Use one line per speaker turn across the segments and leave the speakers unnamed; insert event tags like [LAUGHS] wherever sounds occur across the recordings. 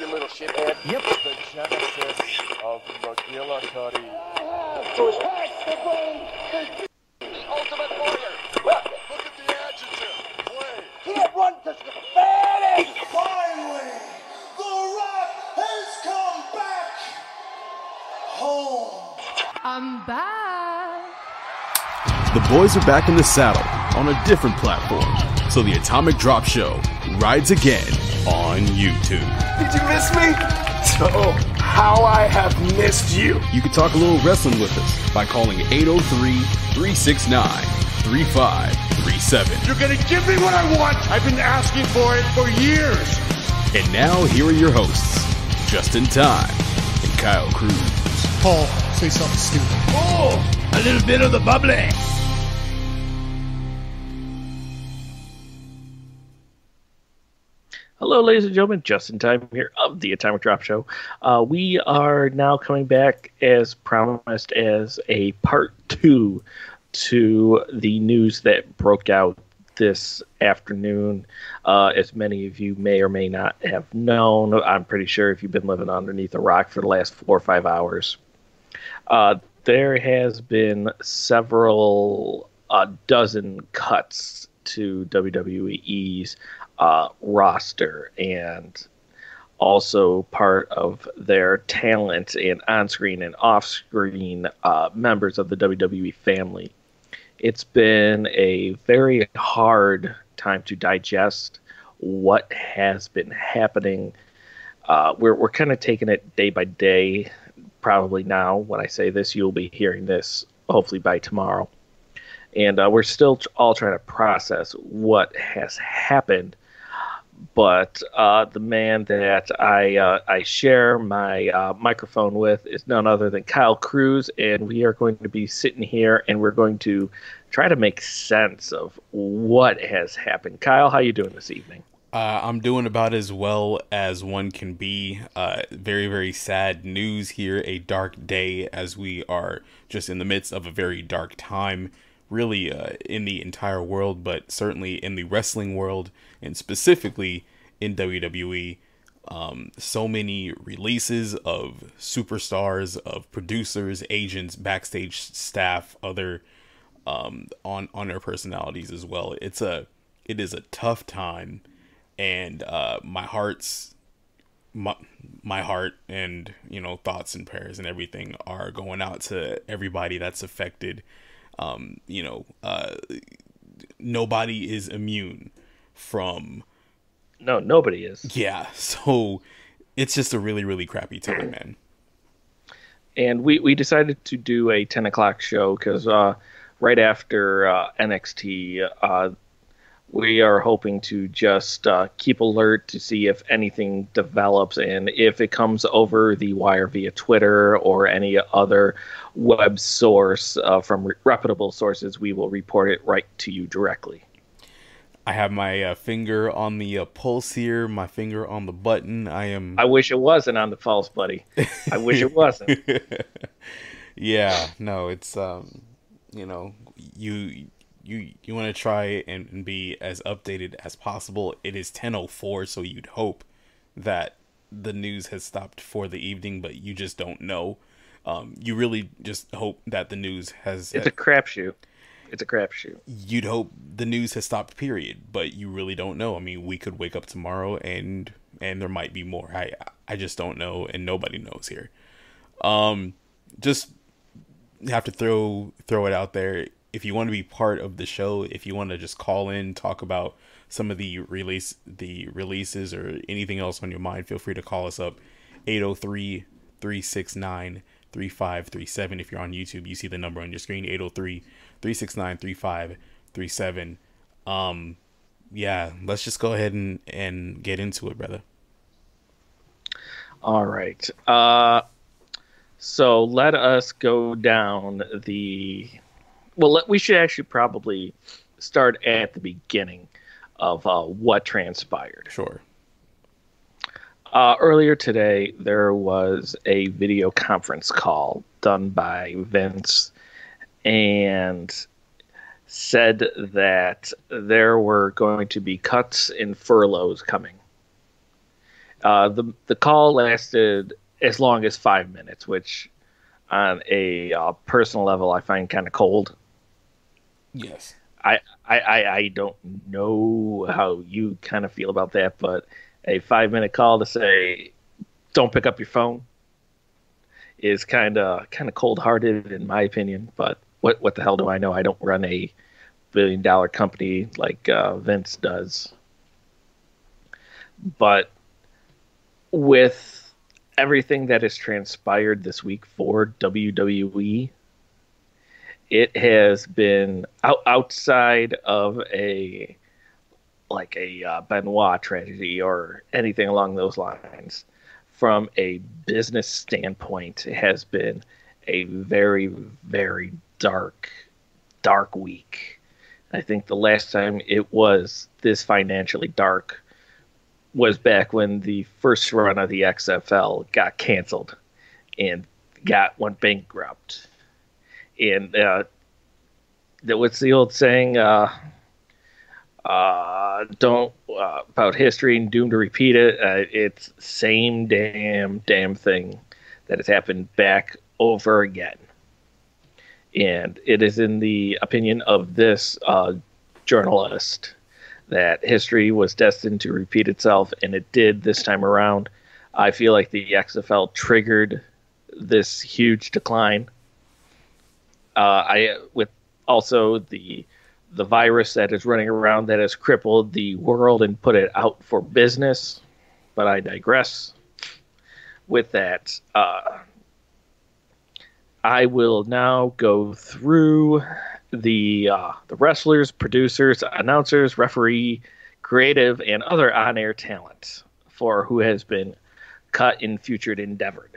you little shithead.
Yep.
The genesis of McGillicuddy.
Ultimate Warrior.
Look at the adjective. Play.
Can't run because you're fat ass.
Finally, The Rock has come back home.
I'm back.
The boys are back in the saddle on a different platform, so the Atomic Drop Show rides again on YouTube.
Did you miss me? Oh, how I have missed you.
You can talk a little wrestling with us by calling 803 369 3537.
You're gonna give me what I want. I've been asking for it for years.
And now, here are your hosts, Justin Time and Kyle Cruz.
Paul, say something stupid.
Oh, a little bit of the bubbly.
Ladies and gentlemen. Just in Time here of the Atomic Drop Show. Uh, we are now coming back as promised as a part two to the news that broke out this afternoon. Uh, as many of you may or may not have known, I'm pretty sure if you've been living underneath a rock for the last four or five hours, uh, there has been several uh, dozen cuts to WWE's uh, roster and also part of their talent and on-screen and off-screen uh, members of the WWE family. It's been a very hard time to digest what has been happening. Uh, we're we're kind of taking it day by day. Probably now, when I say this, you'll be hearing this hopefully by tomorrow. And uh, we're still all trying to process what has happened but uh, the man that I uh, I share my uh, microphone with is none other than Kyle Cruz, and we are going to be sitting here and we're going to try to make sense of what has happened. Kyle, how you doing this evening?
Uh, I'm doing about as well as one can be. Uh, very, very sad news here. A dark day as we are just in the midst of a very dark time, really, uh, in the entire world, but certainly in the wrestling world and specifically in WWE. Um, so many releases of superstars, of producers, agents, backstage staff, other um, on on their personalities as well. It's a it is a tough time, and uh, my heart's my my heart and you know thoughts and prayers and everything are going out to everybody that's affected. Um, you know, uh, nobody is immune from
No, nobody is.
yeah. [LAUGHS] So it's just a really really crappy time, man.
and we, we decided to do a 10 o'clock show because uh, right after uh, NXT, uh, we are hoping to just uh, keep alert to see if anything develops and if it comes over the wire via Twitter or any other web source uh, from re- reputable sources, we will report it right to you directly.
I have my uh, finger on the uh, pulse here, my finger on the button. I am.
I wish it wasn't on the false, buddy. I wish it wasn't. [LAUGHS]
yeah, no, it's um, you know, you you you want to try and, and be as updated as possible. It is ten oh four, so you'd hope that the news has stopped for the evening, but you just don't know. Um, you really just hope that the news has.
It's a crapshoot. It's a crapshoot.
you'd hope the news has stopped period. But you really don't know. I mean we could wake up tomorrow and and there might be more. I i just don't know and nobody knows here. Um just have to throw throw it out there. If you want to be part of the show if you want to just call in talk about some of the release the releases or anything else on your mind feel free to call us up. 803 369 3537 if you're on youtube you see the number on your screen 803 369 3537 um yeah let's just go ahead and and get into it brother
All right. Uh, so let us go down the. Well, let, we should actually probably start at the beginning of uh, what transpired.
sure
Uh, earlier today, there was a video conference call done by Vince and said that there were going to be cuts and furloughs coming. Uh, the the call lasted as long as five minutes, which on a uh, personal level I find kind of cold.
Yes.
I, I, I, I don't know how you kind of feel about that, but a five minute call to say don't pick up your phone is kind of kind of cold hearted in my opinion. But what what the hell do I know? I don't run a billion dollar company like uh, Vince does. But with everything that has transpired this week for WWE, it has been out, outside of a like a uh, Benoit tragedy or anything along those lines. From a business standpoint, it has been a very, very dark, dark week. I think the last time it was this financially dark was back when the first run of the XFL got canceled and got went bankrupt. And uh, that what's the old saying? Uh, uh, don't uh, about history and doomed to repeat it. Uh, it's same damn damn thing that has happened back over again, and it is in the opinion of this uh, journalist that history was destined to repeat itself, and it did this time around. I feel like the XFL triggered this huge decline. Uh, I with also the the virus that is running around that has crippled the world and put it out for business. But I digress. With that, uh, I will now go through the uh, the wrestlers, producers, announcers, referee, creative, and other on-air talent for who has been cut in future endeavored.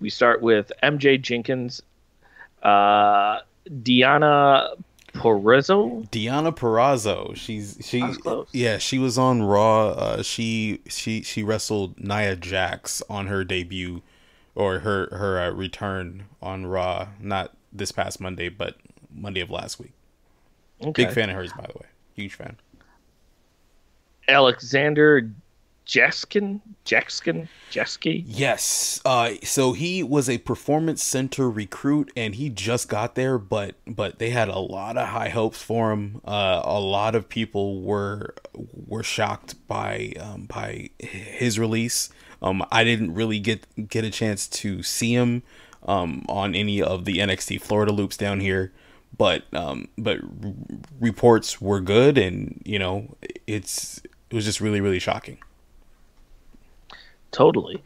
We start with MJ Jenkins, uh, Diana Purrazzo.
Diana Purrazzo. She's she
close.
yeah, she was on Raw. Uh, she she she wrestled Nia Jax on her debut or her her uh, return on Raw, not this past Monday, but Monday of last week.
Okay.
Big fan of hers by the way. Huge fan.
Alexander Jeskin, Jeskin, Jeski.
Yes. Uh so he was a performance center recruit and he just got there but but they had a lot of high hopes for him. Uh a lot of people were were shocked by um by his release. Um I didn't really get get a chance to see him um on any of the NXT Florida loops down here but um but r- reports were good and you know it's it was just really really shocking.
Totally.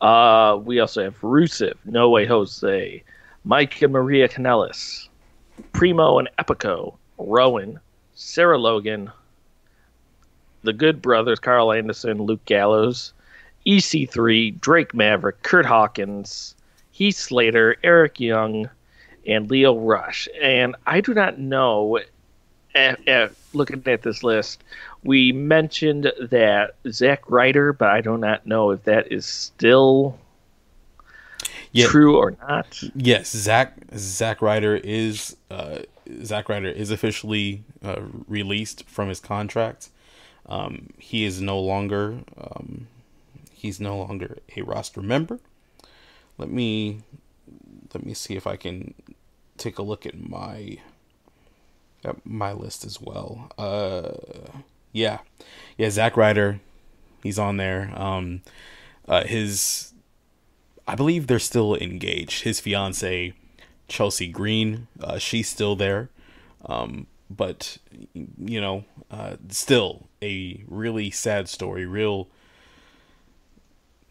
Uh, we also have Rusev, No Way Jose, Mike and Maria Kanellis, Primo and Epico, Rowan, Sarah Logan, the Good Brothers, Karl Anderson, Luke Gallows, EC3, Drake Maverick, Kurt Hawkins, Heath Slater, Eric Young, and Lio Rush. And I do not know, eh, eh, looking at this list, we mentioned that Zack Ryder, but I do not know if that is still
Yeah.
true or not.
Yes, Zack Zack Ryder is uh, Zack Ryder is officially uh, released from his contract. Um, he is no longer um, he's no longer a roster member. Let me let me see if I can take a look at my at my list as well. Uh, yeah, yeah, Zack Ryder, he's on there. Um, uh, his I believe they're still engaged. His fiance, Chelsea Green, uh, she's still there. Um, but you know, uh, still a really sad story. Real,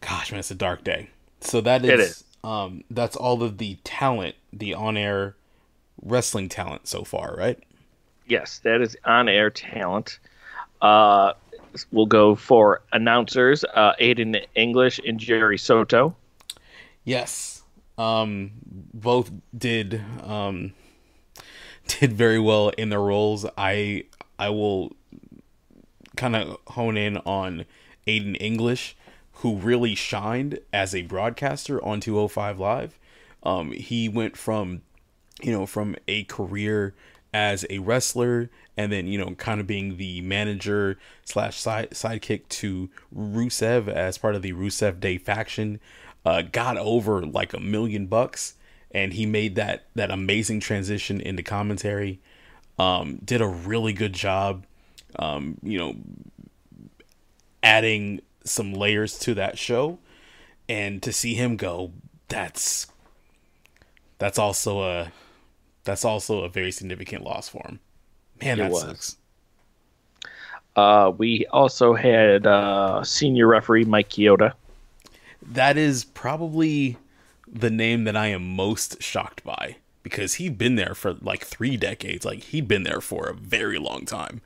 gosh, man, it's a dark day. So that is, um, that's all of the talent, the on-air wrestling talent so far, right?
Yes, that is on air talent. Uh, we'll go for announcers uh, Aiden English and Jerry Soto.
Yes. Um both did um [LAUGHS] did very well in their roles. I I will kind of hone in on Aiden English who really shined as a broadcaster on 205 live. Um he went from you know from a career as a wrestler and then you know kind of being the manager slash side sidekick to Rusev as part of the Rusev Day faction uh, got over like a million bucks and he made that that amazing transition into commentary um, did a really good job um, you know adding some layers to that show and to see him go that's that's also a that's also a very significant loss for him man that sucks
Uh, we also had uh, senior referee Mike Chioda.
that is probably the name that I am most shocked by because he'd been there for like three decades. Like he'd been there for a very long time.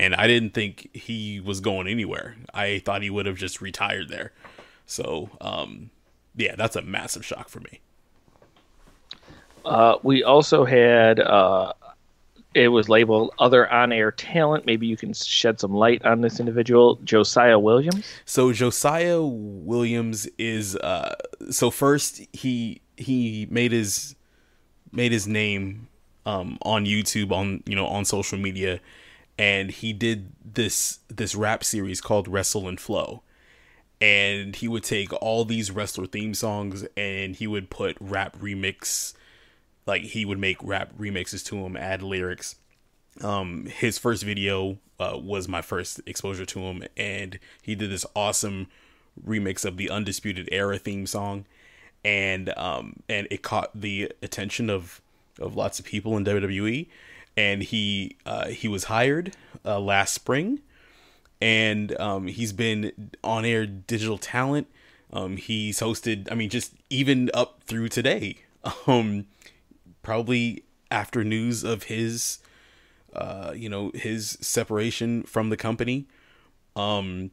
And I didn't think he was going anywhere. I thought he would have just retired there. So, um, yeah, that's a massive shock for me.
Uh, we also had uh, it was labeled other on-air talent. Maybe you can shed some light on this individual, Josiah Williams.
So Josiah Williams is uh so first he he made his made his name um on YouTube on you know on social media and he did this this rap series called Wrestle and Flow. And he would take all these wrestler theme songs and he would put rap remix like he would make rap remixes to them, add lyrics. Um his first video uh, was my first exposure to him and he did this awesome remix of the undisputed era theme song. And um and it caught the attention of of lots of people in WWE and he uh he was hired uh, last spring and um he's been on air digital talent um he's hosted I mean just even up through today [LAUGHS] um probably after news of his uh, you know, his separation from the company. Um,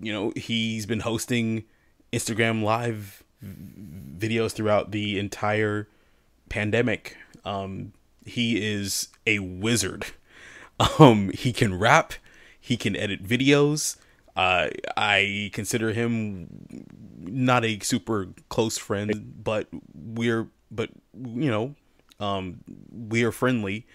you know, he's been hosting Instagram live videos throughout the entire pandemic. Um, he is a wizard. Um, he can rap, he can edit videos. Uh, I consider him not a super close friend, but we're but you know, um, we are friendly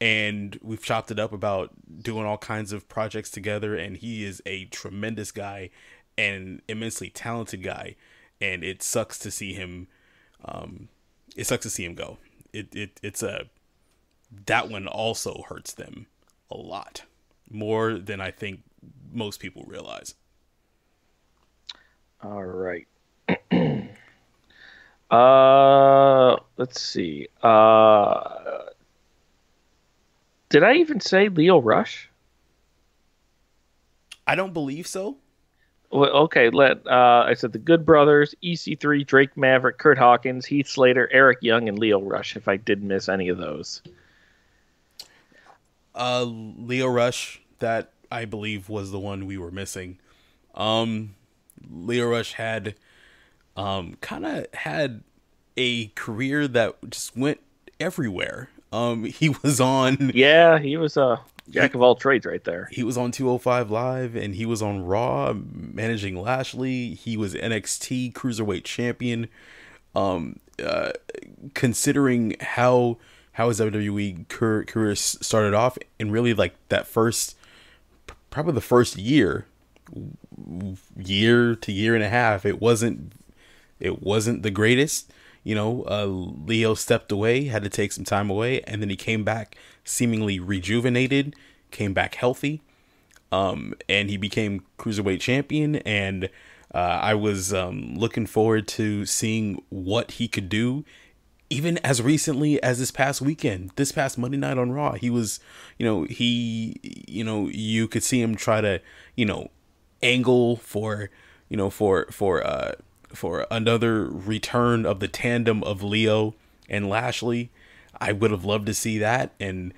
and we've chopped it up about doing all kinds of projects together and he is a tremendous guy and immensely talented guy and it sucks to see him um it sucks to see him go it, it it's a that one also hurts them a lot more than i think most people realize
All right. [CLEARS THROAT] uh, let's see. Uh, did I even say Lio Rush?
i don't believe so
Well, okay, let uh, I said the Good Brothers, EC3, Drake Maverick, Kurt Hawkins, Heath Slater, Eric Young, and Lio Rush. If I did miss any of those,
uh lio rush that i believe was the one we were missing. Um lio rush had um kind of had a career that just went everywhere. Um [LAUGHS] he was on
yeah, he was a jack of all trades right there.
he was on 205 live and he was on raw managing lashley. He was nxt cruiserweight champion. Um uh considering how how his WWE career, started off and really like that first probably the first year year to year and a half it wasn't it wasn't the greatest. You know uh Lio stepped away had to take some time away and then he came back seemingly rejuvenated came back healthy um and he became cruiserweight champion. And uh, I was um, looking forward to seeing what he could do even as recently as this past weekend, this past Monday night on Raw, he was, you know, he, you know, you could see him try to, you know, angle for, you know, for for uh for another return of the tandem of Lio and Lashley. I would have loved to see that, and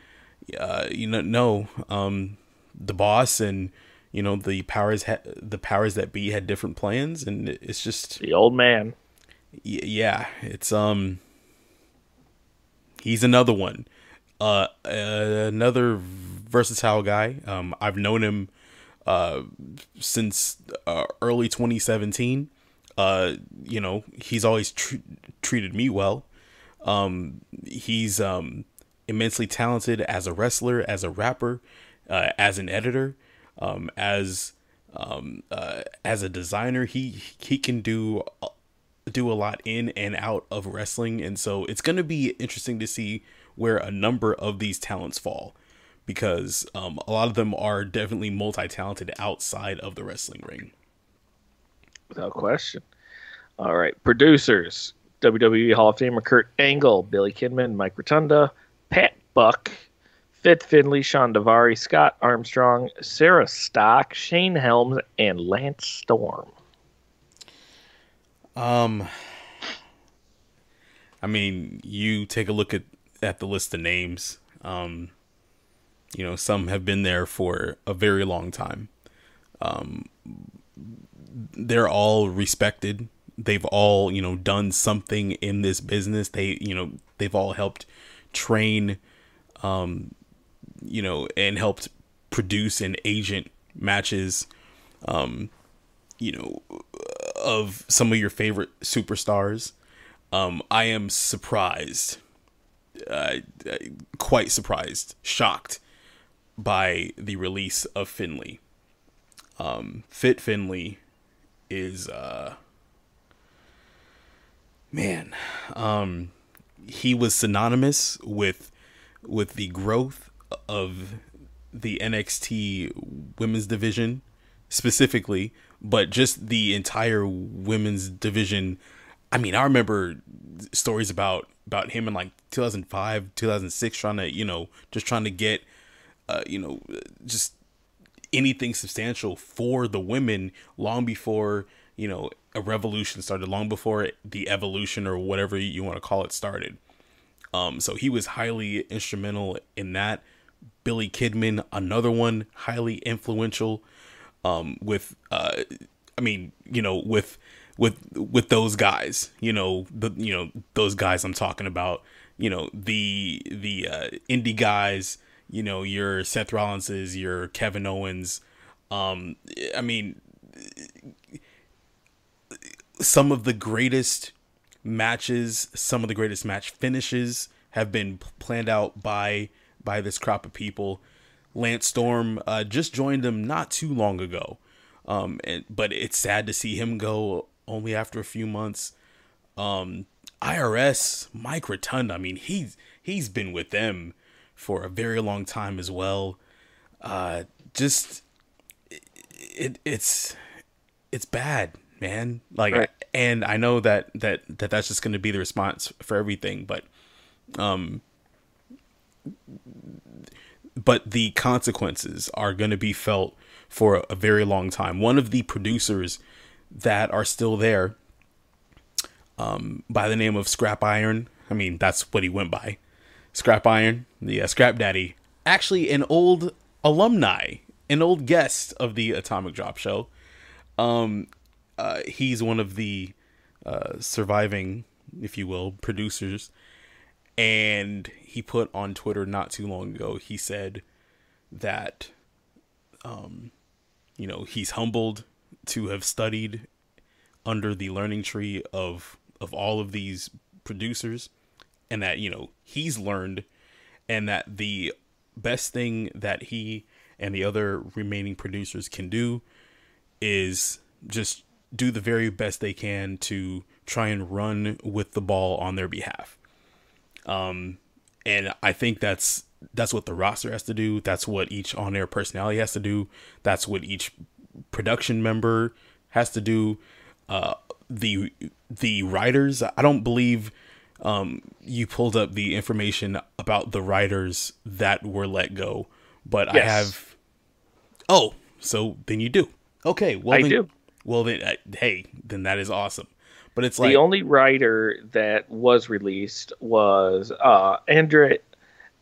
uh, you know, no, um, the boss and you know the powers ha- the powers that be had different plans, and it's just
The old man.
y- yeah, it's um he's another one. Uh, another versatile guy. Um, I've known him uh since uh, early 2017. Uh, you know, he's always tr- treated me well. Um, he's um immensely talented as a wrestler, as a rapper, uh, as an editor, um, as um, uh, as a designer. He he can do do a lot in and out of wrestling, and so it's going to be interesting to see where a number of these talents fall, because um, a lot of them are definitely multi talented outside of the wrestling ring.
Without question. All right, producers: WWE Hall of Famer Kurt Angle, Billy Kidman, Mike Rotunda, Pat Buck, Fit Finlay, Shawn Daivari, Scott Armstrong, Sarah Stock, Shane Helms, and Lance Storm.
Um, I mean, you take a look at at the list of names. Um, you know, some have been there for a very long time. Um, they're all respected. They've all, you know, done something in this business. They, you know, they've all helped train, um, you know, and helped produce and agent matches. Um, you know, of some of your favorite superstars. Um, I am surprised, uh, quite surprised, shocked by the release of Finlay. Um, Fit Finlay is, uh, man, um, he was synonymous with with the growth of the NXT women's division specifically but just the entire women's division. I mean, I remember stories about about him in like 2005, 2006, trying to you know just trying to get, uh, you know, just anything substantial for the women long before you know a revolution started, long before the evolution or whatever you want to call it started. Um, so he was highly instrumental in that. Billy Kidman, another one, highly influential um, with uh, I mean, you know, with with with those guys, you know, the you know those guys I'm talking about, you know, the the uh, indie guys, you know, your Seth Rollinses, your Kevin Owens, um, I mean, some of the greatest matches, some of the greatest match finishes have been planned out by by this crop of people. Lance Storm uh, just joined them not too long ago, um, and but it's sad to see him go only after a few months. Um, IRS Mike Rotunda, I mean he's he's been with them for a very long time as well. Uh, just it, it it's it's bad, man. Like,
Right.
and I know that that that that's just going to be the response for everything, but um but the consequences are going to be felt for a very long time. One of the producers that are still there, um, by the name of Scrap Iron. I mean, that's what he went by, Scrap Iron, the Scrap Daddy. Actually, an old alumni, an old guest of the Atomic Drop Show. Um, uh, he's one of the uh, surviving, if you will, producers and he put on Twitter not too long ago. He said that, um, you know, he's humbled to have studied under the learning tree of of all of these producers, and that you know he's learned, and that the best thing that he and the other remaining producers can do is just do the very best they can to try and run with the ball on their behalf. Um, and I think that's that's what the roster has to do. That's what each on-air personality has to do. That's what each production member has to do. Uh, the the writers, I don't believe um, you pulled up the information about the writers that were let go, but I have. Oh, so then you do. Okay, well
I
then,
do.
Well then, uh, hey, then that is awesome. But it's like
the only writer that was released was uh, Andre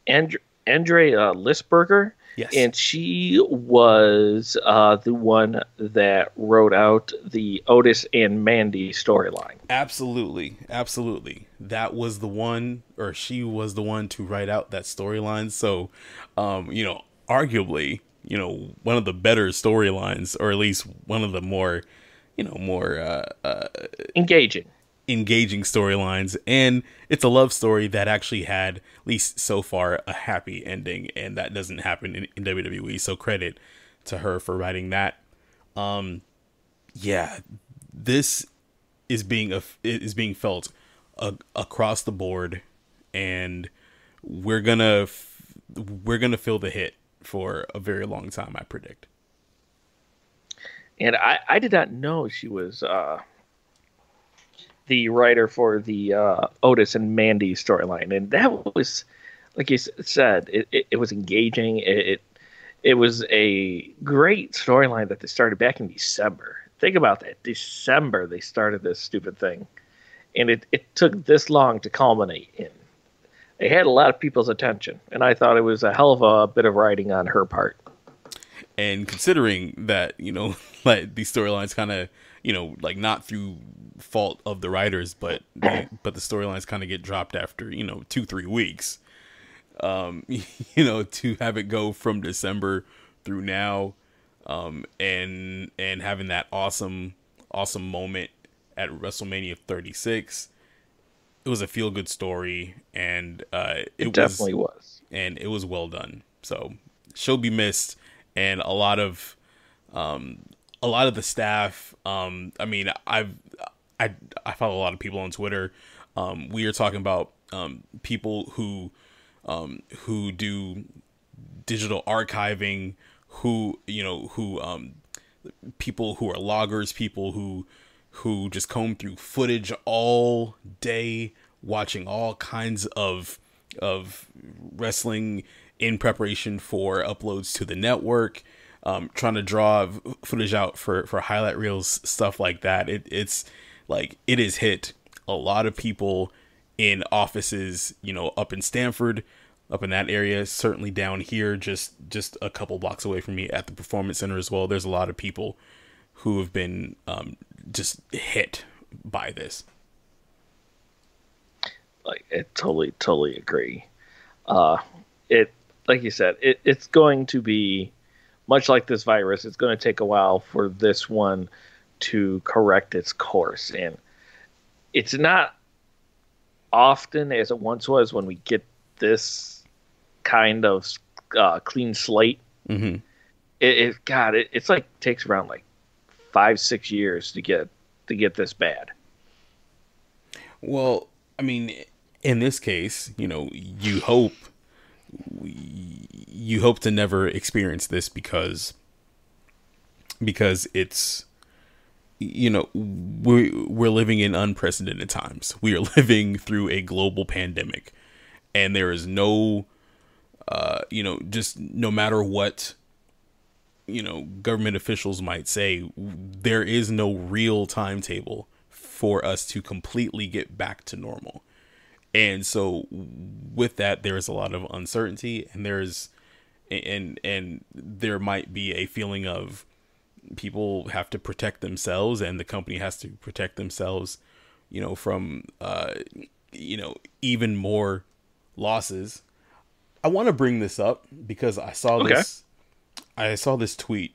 Andre Andre uh, Lisberger,
yes,
and she was uh, the one that wrote out the Otis and Mandy storyline.
Absolutely, absolutely. That was the one, or she was the one to write out that storyline. So, um, you know, arguably, you know, one of the better storylines, or at least one of the more, you know, more uh, uh,
Engaging.
engaging storylines, and it's a love story that actually had, at least so far, a happy ending, and that doesn't happen in, in WWE. So credit to her for writing that. Um, yeah, this is being a, is being felt uh, across the board, and we're gonna f- we're gonna feel the hit for a very long time. I predict.
And I, I did not know she was uh, the writer for the uh, Otis and Mandy storyline, and that was, like you said, it, it, it was engaging. It, it it was a great storyline that they started back in December. Think about that. December they started this stupid thing, and it, it took this long to culminate in. It had a lot of people's attention, and I thought it was a hell of a bit of writing on her part.
And considering that you know [LAUGHS] like these storylines kind of you know like not through fault of the writers but they, [COUGHS] but the storylines kind of get dropped after you know two three weeks um [LAUGHS] you know to have it go from december through now um and and having that awesome awesome moment at wrestlemania 36 it was a feel good story and uh it,
It,
was
definitely was.
and it was well done. So she'll be missed, and a lot of, um, a lot of the staff. Um, I mean, I've I I follow a lot of people on Twitter. Um, we are talking about um people who, um, who do digital archiving, who you know who um people who are loggers, people who who just comb through footage all day, watching all kinds of of wrestling in preparation for uploads to the network, um, trying to draw footage out for for highlight reels, stuff like that. It, it's like it has hit a lot of people in offices, you know, up in Stamford, up in that area, certainly down here, just just a couple blocks away from me at the performance center as well. There's a lot of people who have been um, just hit by this.
like I totally totally agree uh it like you said it, it's going to be much like this virus. It's going to take a while for this one to correct its course. And it's not often as it once was when we get this kind of uh, clean slate.
Mm-hmm.
it, it god it, it's like takes around like five six years to get to get this bad.
Well, I mean, in this case, you know, you hope you hope to never experience this because because it's you know we we're living in unprecedented times. We are [LAUGHS] living through a global pandemic, and there is no, uh, you know, just no matter what you know government officials might say, there is no real timetable for us to completely get back to normal. And so with that there is a lot of uncertainty and there's and and there might be a feeling of people have to protect themselves and the company has to protect themselves, you know, from uh you know, even more losses. I want to bring this up because I saw
Okay.
this I saw this tweet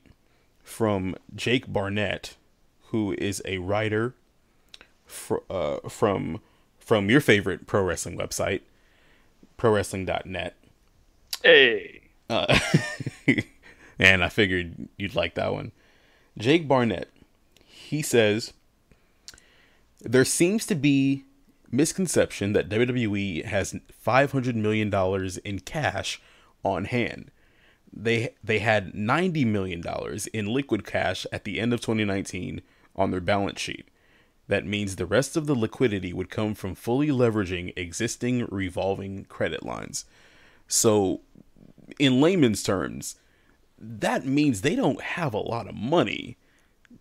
from Jake Barnett, who is a writer fr- uh, from from your favorite pro wrestling website, prowrestling.net.
hey
Uh, [LAUGHS] and I figured you'd like that one. Jake Barnett, he says there seems to be misconception that WWE has 500 million dollars in cash on hand. They they had 90 million dollars in liquid cash at the end of 2019 on their balance sheet. That means the rest of the liquidity would come from fully leveraging existing revolving credit lines. So in layman's terms, that means they don't have a lot of money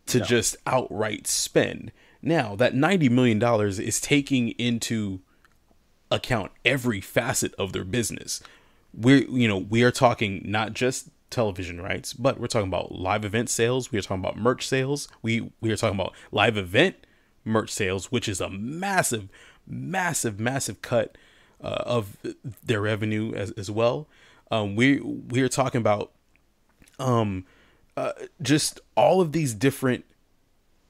to just outright spend. Now, that $90 million is taking into account every facet of their business. We're, you know, we are talking not just television rights, but we're talking about live event sales. We are talking about merch sales. We, we are talking about live event merch sales, which is a massive, massive, massive cut uh, of their revenue as, as well. Um, we we are talking about um, uh, just all of these different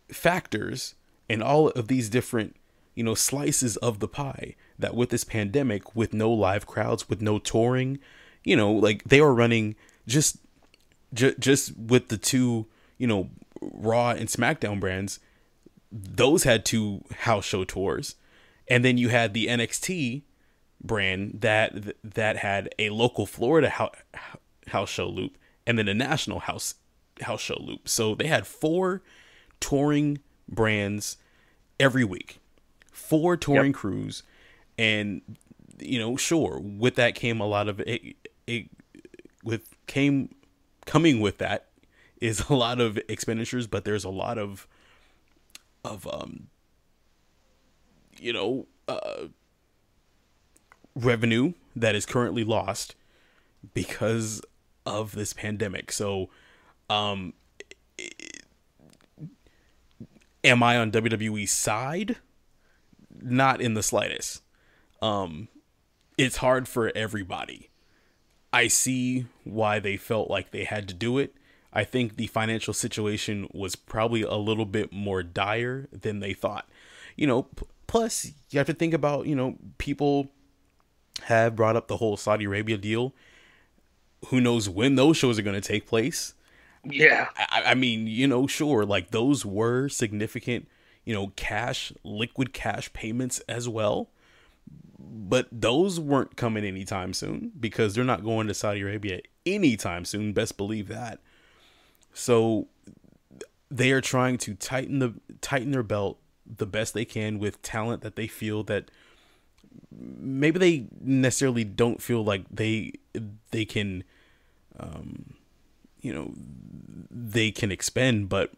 factors and all of these different you know, slices of the pie that with this pandemic, with no live crowds, with no touring, you know, like they are running just ju- just with the two, you know, Raw and SmackDown brands, those had two house show tours. And then you had the NXT brand that that had a local Florida house, house show loop and then a national house house show loop. So they had four touring brands every week, four touring crews, and you know, sure, with that came a lot of it. It with came coming with that is a lot of expenditures, but there's a lot of of um you know uh revenue that is currently lost because of this pandemic. So um am I on WWE's side? Not in the slightest. Um it's hard for everybody. I see why they felt like they had to do it. I think the financial situation was probably a little bit more dire than they thought. You know, p- plus you have to think about, you know, people have brought up the whole Saudi Arabia deal. Who knows when those shows are going to take place?
Yeah.
I, I mean, you know, sure, like those were significant, you know, cash, liquid cash payments as well. But those weren't coming anytime soon because they're not going to Saudi Arabia anytime soon. Best believe that. So they are trying to tighten the tighten their belt the best they can with talent that they feel that maybe they necessarily don't feel like they they can um you know they can expend but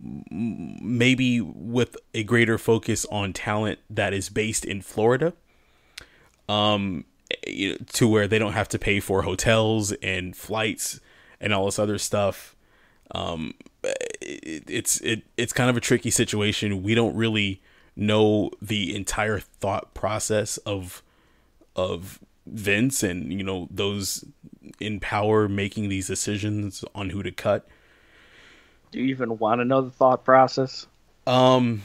maybe with a greater focus on talent that is based in Florida um to where they don't have to pay for hotels and flights and all this other stuff um it, it's it it's kind of a tricky situation we don't really know the entire thought process of of Vince and you know those in power making these decisions on who to cut
Do you even want to know the thought process?
um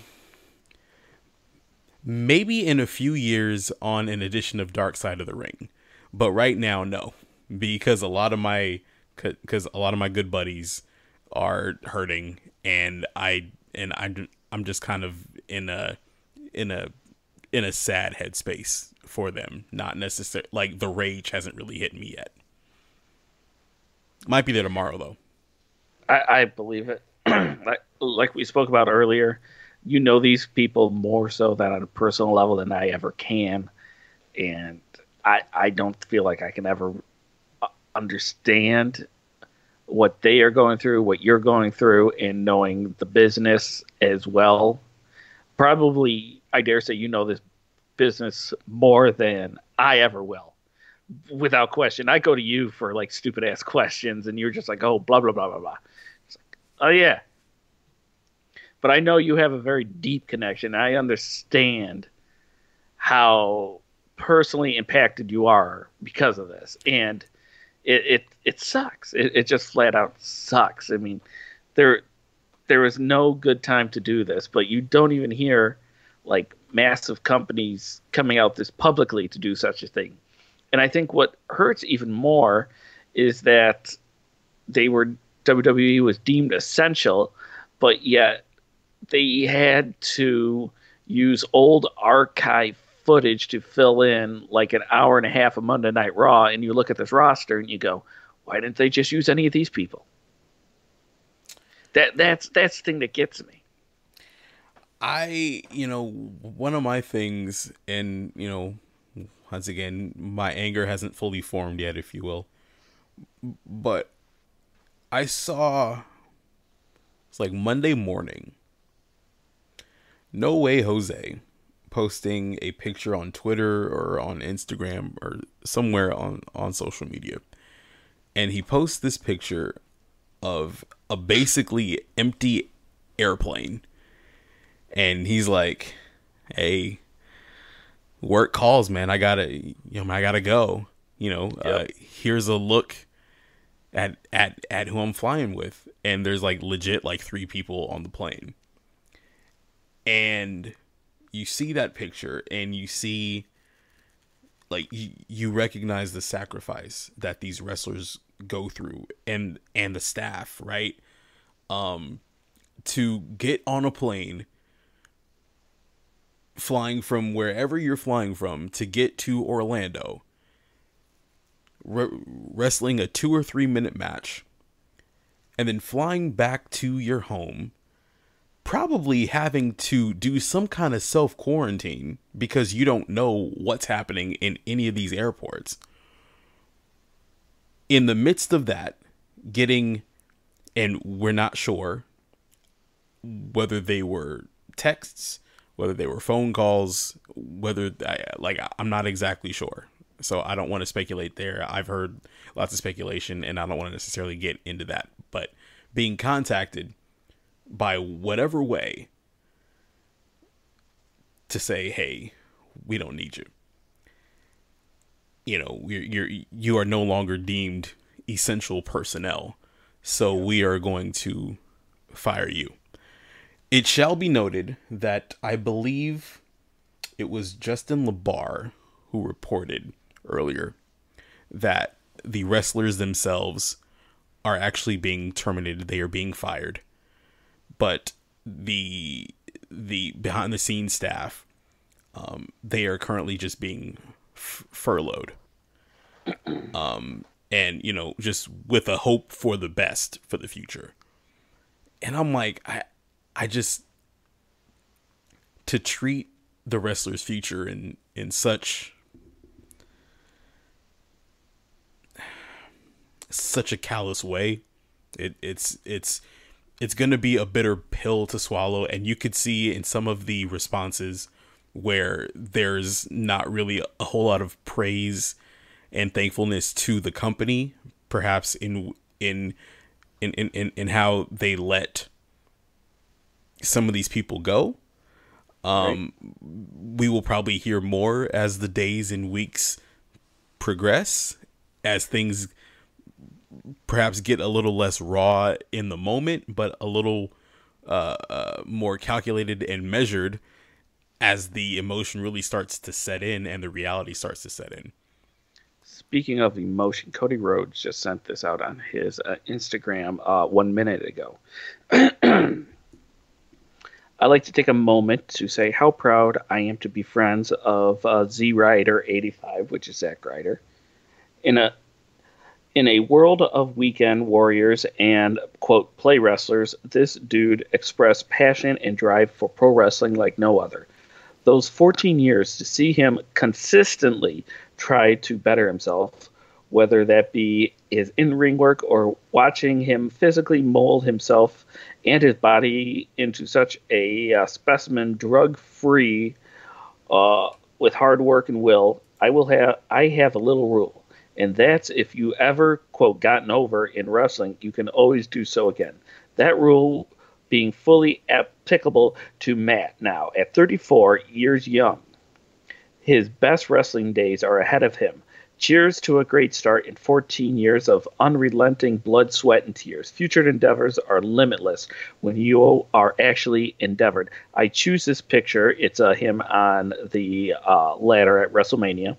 maybe in a few years on an edition of Dark Side of the Ring. But right now no because a lot of my cuz a lot of my good buddies are hurting and I and I I'm just kind of in a in a in a sad headspace for them. Not necessarily like the rage hasn't really hit me yet. Might be there tomorrow though.
I, I believe it. [CLEARS THROAT] like, like we spoke about earlier, you know these people more so than on a personal level than I ever can, and I I don't feel like I can ever uh, understand what they are going through, what you're going through, and knowing the business as well. Probably, I dare say, you know this business more than I ever will without question. I go to you for like stupid ass questions, and you're just like, oh, blah blah blah blah blah. Like, oh yeah, but I know you have a very deep connection. I understand how personally impacted you are because of this, and it it, it sucks. It, it just flat out sucks. I mean, there there is no good time to do this, but you don't even hear like massive companies coming out this publicly to do such a thing. And I think what hurts even more is that they were WWE was deemed essential, but yet they had to use old archive footage to fill in like an hour and a half of Monday Night Raw. And you look at this roster and you go, why didn't they just use any of these people? That that's that's the thing that gets me.
I, you know, one of my things, and, you know, once again, my anger hasn't fully formed yet, if you will. But I saw, it's like Monday morning, No Way Jose posting a picture on Twitter or on Instagram or somewhere on, on social media. And he posts this picture of a basically empty airplane and he's like, "Hey, work calls, man. I gotta, you know, I gotta go. You know, uh, here's a look at at at who I'm flying with, and there's like legit like three people on the plane, and you see that picture and you see like you, you recognize the sacrifice that these wrestlers go through and and the staff, right? Um to get on a plane flying from wherever you're flying from to get to Orlando re- wrestling a 2 or 3 minute match and then flying back to your home probably having to do some kind of self quarantine because you don't know what's happening in any of these airports. In the midst of that, getting, and we're not sure whether they were texts, whether they were phone calls, whether, like, I'm not exactly sure. So I don't want to speculate there. I've heard lots of speculation and I don't want to necessarily get into that. But being contacted by whatever way to say, "Hey, we don't need you." You know, you're, you're you are no longer deemed essential personnel, so we are going to fire you. It shall be noted that I believe it was Justin LaBar who reported earlier that the wrestlers themselves are actually being terminated. They are being fired but the the behind the scenes staff um, they are currently just being f- furloughed. [CLEARS THROAT] Um, and you know just with a hope for the best for the future. And i'm like i i just to treat the wrestler's future in in such [SIGHS] such a callous way it it's it's it's going to be a bitter pill to swallow and you could see in some of the responses where there's not really a whole lot of praise and thankfulness to the company perhaps in in in in, in in how they let some of these people go um right. we will probably hear more as the days and weeks progress as things perhaps get a little less raw in the moment, but a little uh, uh, more calculated and measured as the emotion really starts to set in and the reality starts to set in.
Speaking of emotion, Cody Rhodes just sent this out on his uh, Instagram uh, one minute ago. [CLEARS THROAT] I'd like to take a moment to say how proud I am to be friends of uh, Z Rider 85, which is Zack Ryder. In a in a world of weekend warriors and quote play wrestlers, this dude expressed passion and drive for pro wrestling like no other. Those 14 years to see him consistently try to better himself, whether that be his in ring work or watching him physically mold himself and his body into such a uh, specimen, drug free, uh, with hard work and will. I will have I have a little rule and that's if you ever, quote, gotten over in wrestling, you can always do so again. That rule being fully applicable to Matt now at 34 years young. His best wrestling days are ahead of him. Cheers to a great start in 14 years of unrelenting blood, sweat, and tears. Future endeavors are limitless when you are actually endeavored. I choose this picture. It's uh, him on the uh, ladder at WrestleMania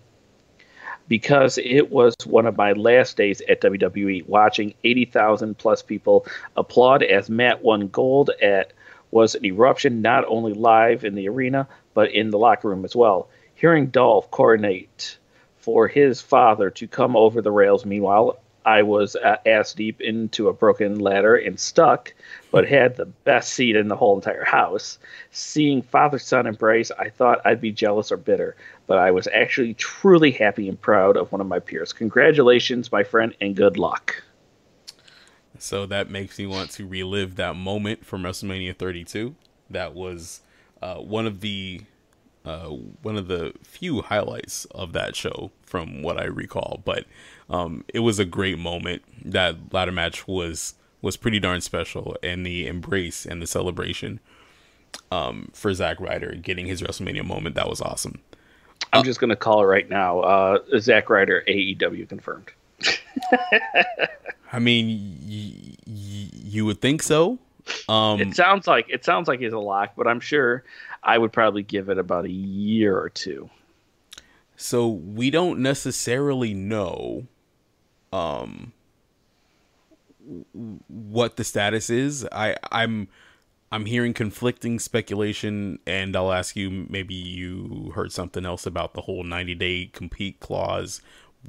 because it was one of my last days at WWE watching 80,000 plus people applaud as Matt won gold at was an eruption not only live in the arena but in the locker room as well. Hearing Dolph coordinate for his father to come over the rails meanwhile I was uh, ass deep into a broken ladder and stuck, but had the best seat in the whole entire house. Seeing father son embrace, I thought I'd be jealous or bitter, but I was actually truly happy and proud of one of my peers. Congratulations, my friend, and good luck.
So that makes me want to relive that moment from WrestleMania 32. That was uh, one of the uh, one of the few highlights of that show from what I recall. But um, it was a great moment. That ladder match was was pretty darn special, and the embrace and the celebration um, for Zack Ryder getting his WrestleMania moment that was awesome.
I'm uh, just gonna call it right now. Uh, Zack Ryder AEW confirmed. [LAUGHS]
I mean, y- y- you would think so. Um,
it sounds like it sounds like he's a lock, but I'm sure I would probably give it about a year or two.
So we don't necessarily know um what the status is. I I'm I'm hearing conflicting speculation and I'll ask you maybe you heard something else about the whole 90-day compete clause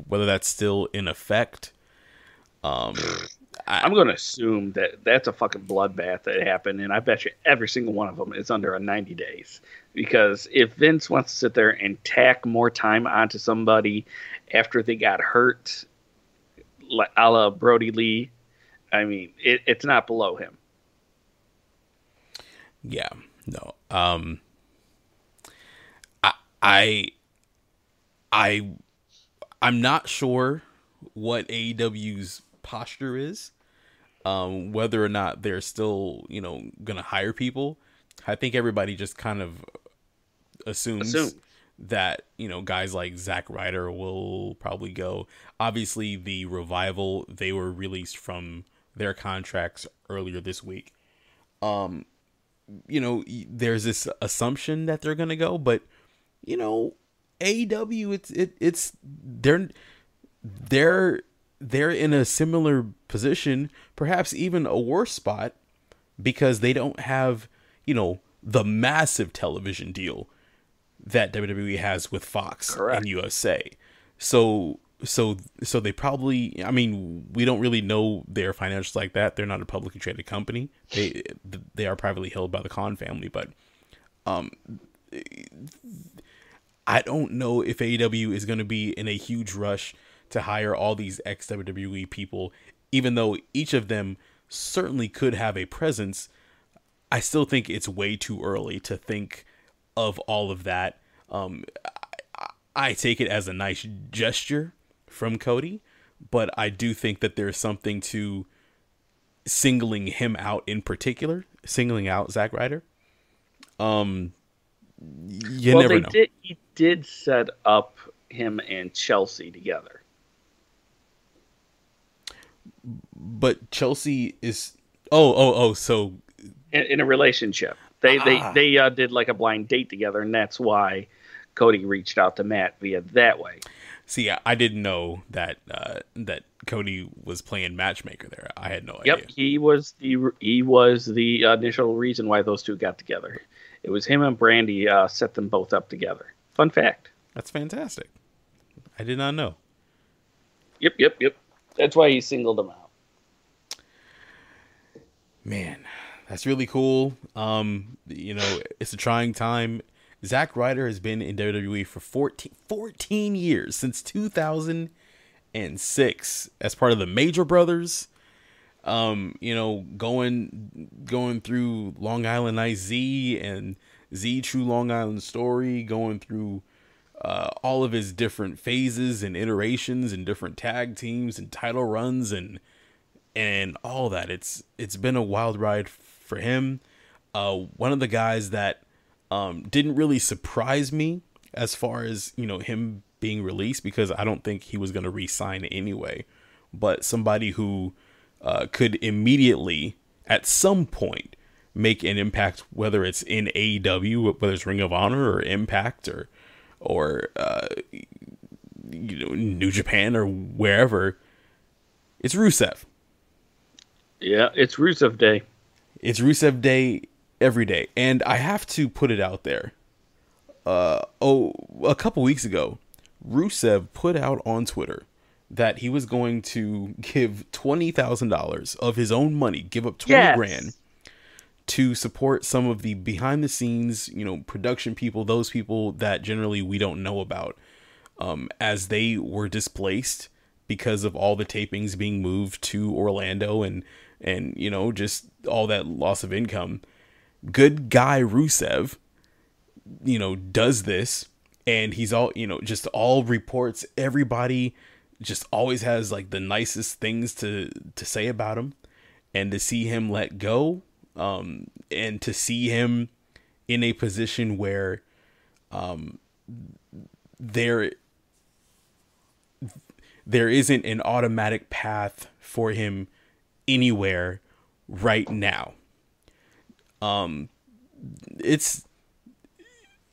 whether that's still in effect. Um
I'm going to assume that that's a fucking bloodbath that happened, and I bet you every single one of them is under a 90 days. Because if Vince wants to sit there and tack more time onto somebody after they got hurt, a la Brodie Lee, I mean, it, it's not below him.
Yeah, no. Um, I, I, I, I'm not sure what AEW's posture is. Um, whether or not they're still, you know, gonna hire people. I think everybody just kind of assumes
Assume.
That you know guys like Zack Ryder will probably go. Obviously, the revival they were released from their contracts earlier this week. Um, you know, there's this assumption that they're gonna go, but you know, AEW, it's it, it's they're they're they're in a similar position, perhaps even a worse spot, because they don't have you know the massive television deal that WWE has with Fox
Correct.
and USA. So so so they probably I mean, we don't really know their financials like that. They're not a publicly traded company. They they are privately held by the Khan family, but um I don't know if AEW is going to be in a huge rush to hire all these ex WWE people, even though each of them certainly could have a presence. I still think it's way too early to think of all of that. Um, I, I take it as a nice gesture from Cody, but I do think that there's something to singling him out in particular, singling out Zack Ryder. Um, you
well,
never
they
know.
did. He did set up him and Chelsea together.
but Chelsea is oh oh oh so
in, in a relationship. They
Ah.
they they uh, did like a blind date together, and that's why Cody reached out to Matt via that way.
see I, didn't know that uh, that Cody was playing matchmaker there. I had no
Yep,
idea.
Yep, he was the he was the initial reason why those two got together. It was him and Brandy uh, set them both up together. Fun fact.
That's fantastic. I did not know.
Yep, yep, yep. That's why he singled them out.
Man, that's really cool. Um, you know, it's a trying time. Zack Ryder has been in WWE for 14, 14 years since 2006 as part of the Major Brothers. Um, you know, going going through Long Island Iced Z and Z True Long Island Story, going through uh, all of his different phases and iterations and different tag teams and title runs and and all that. It's it's been a wild ride for him. Uh, one of the guys that um, didn't really surprise me as far as you know him being released because I don't think he was going to re-sign anyway. But somebody who uh, could immediately at some point make an impact, whether it's in AEW, whether it's Ring of Honor or Impact or or uh, you know New Japan or wherever. It's Rusev.
Yeah, it's Rusev Day.
It's Rusev Day every day, and I have to put it out there. Uh, oh, a couple weeks ago, Rusev put out on Twitter that he was going to give twenty thousand dollars of his own money, give up twenty
Yes.
grand to support some of the behind the scenes, you know, production people, those people that generally we don't know about, um, as they were displaced because of all the tapings being moved to Orlando and and you know just all that loss of income. Good guy Rusev, you know, does this and he's all you know just all reports everybody just always has like the nicest things to to say about him and to see him let go um and to see him in a position where um there there isn't an automatic path for him anywhere right now um it's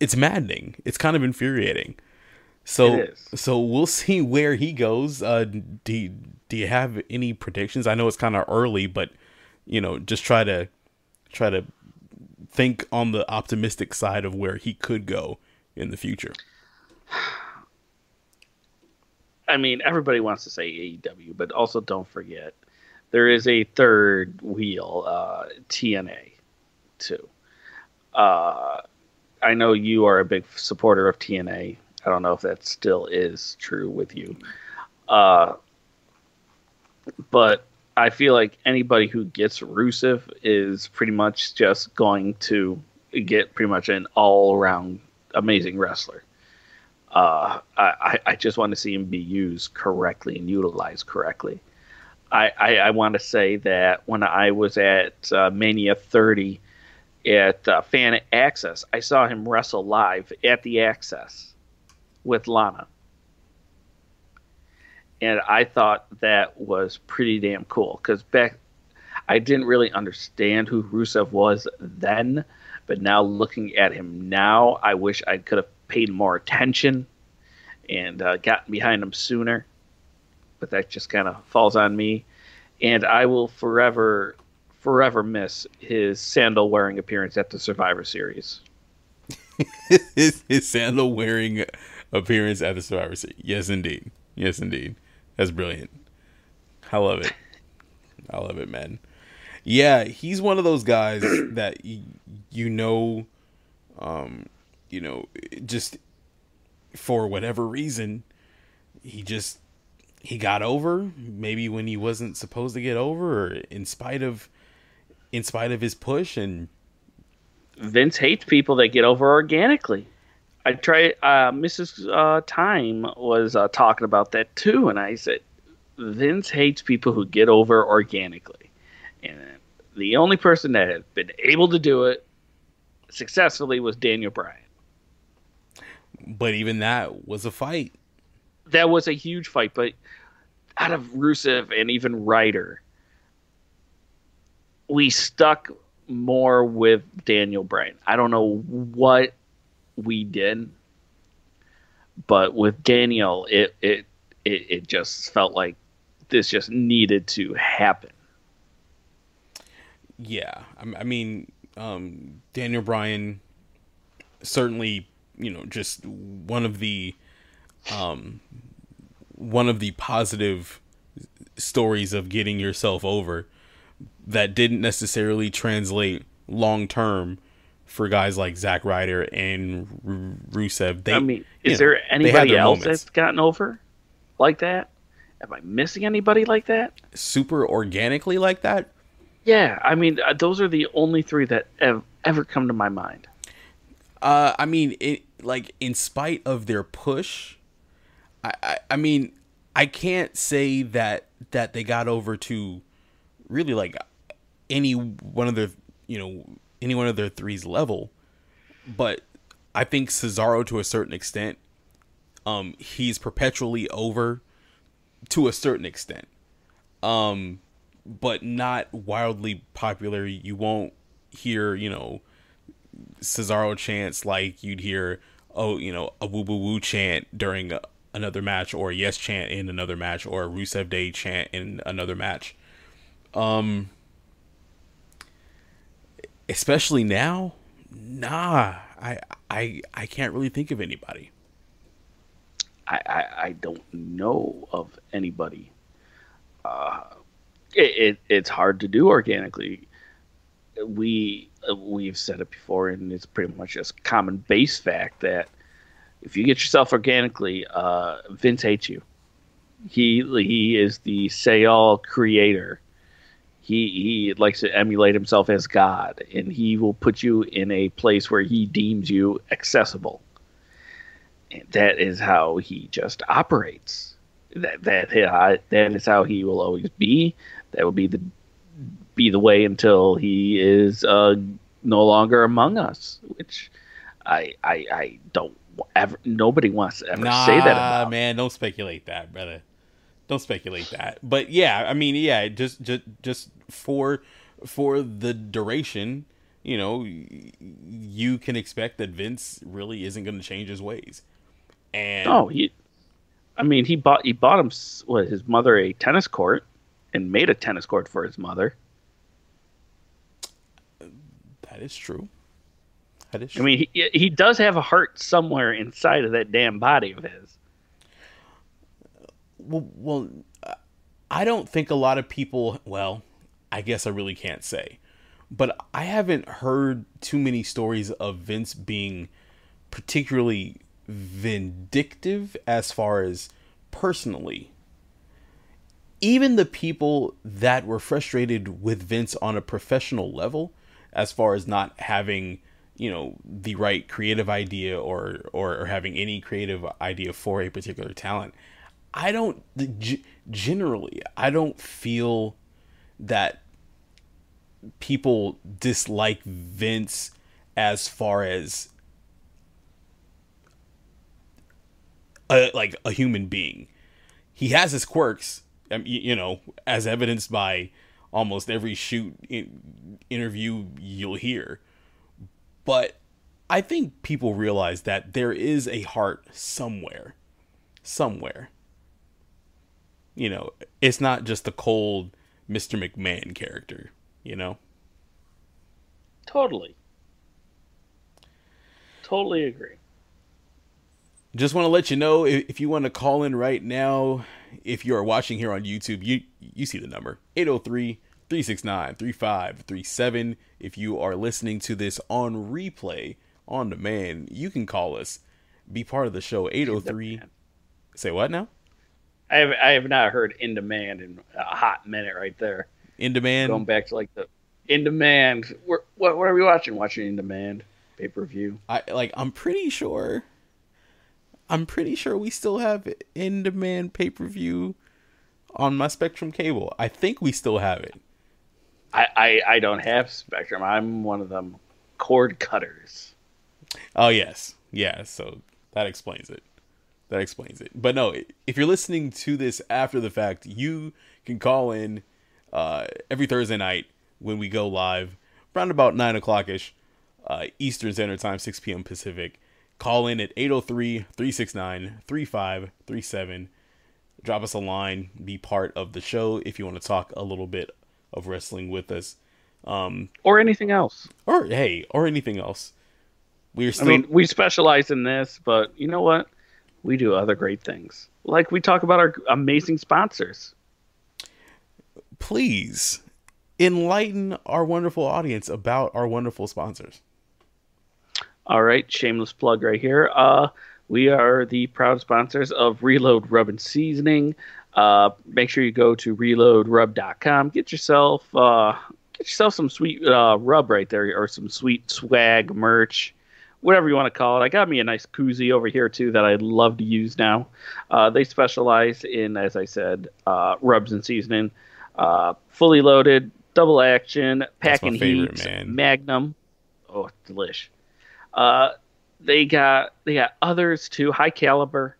it's maddening. It's kind of infuriating. So so we'll [LAUGHS] see where he goes. Uh, do do you have any predictions? I know it's kind of early, but you know, just try to try to think on the optimistic side of where he could go in the future. [SIGHS]
I mean, everybody wants to say AEW, but also don't forget there is a third wheel, uh, TNA, too. Uh, I know you are a big supporter of TNA. I don't know if that still is true with you. Uh, but I feel like anybody who gets Rusev is pretty much just going to get pretty much an all around amazing wrestler. Uh, I, I just want to see him be used correctly and utilized correctly. I, I, I want to say that when I was at uh, Mania 30 at uh, Fan Access, I saw him wrestle live at the Access with Lana. And I thought that was pretty damn cool because back I didn't really understand who Rusev was then, but now looking at him now, I wish I could have paid more attention and uh, gotten behind him sooner. But that just kind of falls on me, and I will forever, forever miss his sandal wearing appearance at the Survivor Series. [LAUGHS]
his, his sandal wearing appearance at the Survivor Series. Yes, indeed. Yes, indeed. That's brilliant. I love it. I love it, man. Yeah, he's one of those guys [COUGHS] that y- you know, um, you know, just for whatever reason, he just he got over. Maybe when he wasn't supposed to get over, or in spite of, in spite of his push, and
Vince hates people that get over organically. I try. Uh, Mrs. Uh, Time was uh, talking about that too, and I said Vince hates people who get over organically, and the only person that has been able to do it successfully was Daniel Bryan.
but even that was a fight.
That was a huge fight, but out of Rusev and even Ryder, we stuck more with Daniel Bryan. I don't know what we did, but with Daniel, it it it, it just felt like this just needed to happen.
Yeah, I, I mean, um, Daniel Bryan certainly, you know, just one of the, um, one of the positive stories of getting yourself over that didn't necessarily translate long term for guys like Zack Ryder and R- Rusev. They,
I mean, is there anybody else
moments.
that's gotten over like that? Am I missing anybody like that?
super organically like that?
Yeah, I mean, uh, those are the only three that have ever come to my mind.
Uh, I mean, it like in spite of their push, I, I, I mean, I can't say that that they got over to really like any one of their, you know, any one of their threes level, but I think Cesaro to a certain extent, um, he's perpetually over to a certain extent, um, but not wildly popular. You won't hear, you know, Cesaro chants like you'd hear, oh, you know, a woo woo woo chant during a, another match, or a yes chant in another match, or a Rusev Day chant in another match. Um, especially now, nah, I I I can't really think of anybody.
I, I, I don't know of anybody. Uh, it, it it's hard to do organically. We uh, we've said it before, and it's pretty much just common base fact that if you get yourself organically, uh, Vince hates you. He he is the say all creator. He he likes to emulate himself as God, and he will put you in a place where he deems you accessible that is how he just operates. That that that is how he will always be. That will be the be the way until he is uh, no longer among us. Which I I, I don't ever. Nobody wants to ever
Nah,
say that about.
man, don't speculate that, brother. Don't speculate that. But yeah, I mean, yeah, just just just for for the duration, you know, you can expect that Vince really isn't going to change his ways. And
Oh, he. I mean, he bought he bought him what his mother a tennis court, and made a tennis court for his mother.
that is true. That is
I mean, he he does have a heart somewhere inside of that damn body of his.
well, well, I don't think a lot of people. Well, I guess I really can't say, but I haven't heard too many stories of Vince being particularly vindictive as far as personally. Even the people that were frustrated with Vince on a professional level, as far as not having, you know, the right creative idea or or, or having any creative idea for a particular talent, I don't generally I don't feel that people dislike Vince as far as a, like a human being. He has his quirks, um, you know, as evidenced by almost every shoot in, interview you'll hear. But I think people realize that there is a heart somewhere, somewhere. You know, it's not just the cold Mr. McMahon character, you know?
Totally. Totally agree.
just want to let you know if, you want to call in right now if you are watching here on youtube you you see the number oh 803-369-3537 if you are listening to this on replay on demand you can call us be part of the show 803 say what now
I have I have not heard in demand in a hot minute right there.
in demand
Going back to like the in demand. We're, what what are we watching? Watching in demand pay per view.
I like I'm pretty sure I'm pretty sure we still have in demand pay-per-view on my Spectrum cable. I think we still have it.
I, I I don't have Spectrum. I'm one of them cord cutters.
Oh yes, yeah. So that explains it. That explains it. But no, if you're listening to this after the fact, you can call in uh, every Thursday night when we go live, around about nine o'clock ish, uh, Eastern Standard Time, six p.m. Pacific. Call in at 803-369-3537. Drop us a line. Be part of the show if you want to talk a little bit of wrestling with us, Um,
Or anything else.
or hey, or anything else. We're
I mean, we specialize in this, but you know what? We do other great things. Like we talk about our amazing sponsors.
please enlighten our wonderful audience about our wonderful sponsors.
All right, shameless plug right here. Uh, we are the proud sponsors of Reload Rub and Seasoning. Uh, make sure you go to reloadrub.com. Get yourself uh, get yourself some sweet uh, rub right there, or some sweet swag merch, whatever you want to call it. I got me a nice koozie over here too that I love to use now. Uh, they specialize in, as I said, uh, rubs and seasoning. Uh, fully loaded, double action,
packing
heat,
man.
Magnum. Oh, delish. Uh, they got they got others too, high caliber,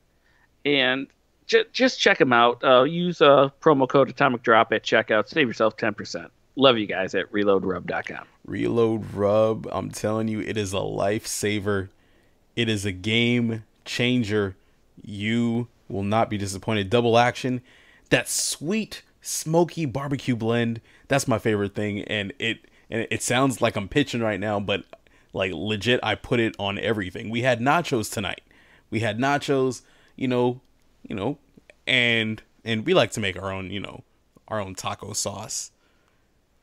and j- just check them out. Uh, use uh, promo code Atomic Drop at checkout. Save yourself ten percent. Love you guys at ReloadRub.com.
Reload Rub, I'm telling you, it is a lifesaver. It is a game changer. You will not be disappointed. Double action, that sweet smoky barbecue blend. That's my favorite thing, and it and it sounds like I'm pitching right now, but like legit, I put it on everything. We had nachos tonight. We had nachos, you know, you know, and and we like to make our own, you know, our own taco sauce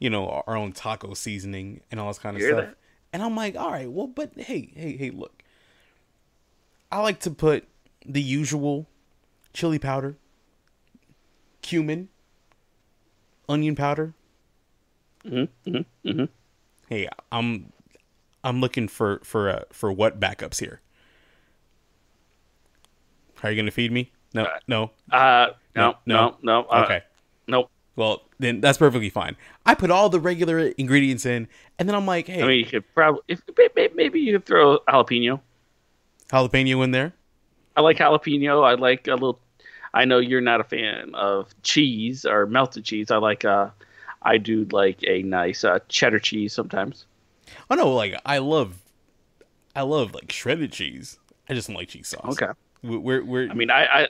you know, our own taco seasoning and all this kind of
Hear
stuff.
that?
And I'm like, all right, well, but hey, hey, hey, look. I like to put the usual chili powder, cumin, onion powder. Mm-hmm, mm-hmm. Hey, I'm I'm looking for for uh, for what backups here. How are you gonna feed me? No, no.
Uh, no,
No,
no, no. uh,
Okay.
Nope.
Well, then that's perfectly fine. I put all the regular ingredients in, and then I'm like, hey,
I mean, you could probably if may- may- maybe you could throw jalapeno.
jalapeno in there.
I like jalapeno. I like a little. I know you're not a fan of cheese or melted cheese. I like uh, I do like a nice uh, cheddar cheese sometimes.
Oh no, like I love, I love like shredded cheese. I just don't like cheese sauce.
Okay.
We're, we're, we're
I mean, I, I,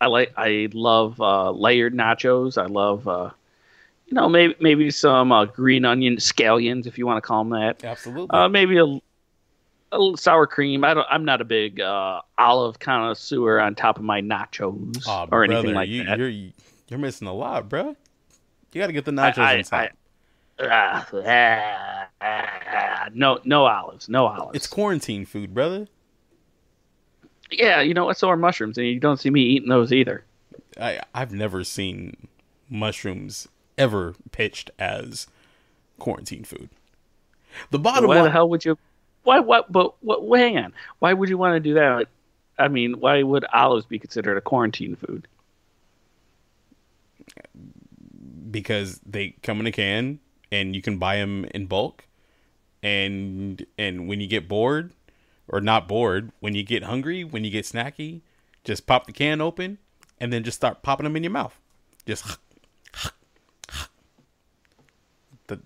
I like, I love uh, layered nachos. I love, uh, you know, maybe maybe some uh, green onion scallions, if you want to call them that.
absolutely.
Uh, maybe a, a little sour cream. I don't. I'm not a big uh, olive connoisseur on top of my nachos
Aw,
or anything
brother,
like
you,
that.
You're you're missing a lot, bro. You got to get the nachos
I-
on top.
Ah, ah, ah, no, no olives, no olives.
it's quarantine food, brother.
Yeah, you know what? So are mushrooms, and you don't see me eating those either.
I I've never seen mushrooms ever pitched as quarantine food. The bottom
why the hell would you? Why? What? But what? well, Hang on. Why would you want to do that? I mean, why would olives be considered a quarantine food?
because they come in a can and you can buy them in bulk, and and when you get bored or not bored, when you get hungry, when you get snacky, just pop the can open and then just start popping them in your mouth. Just [SNIFFS] the,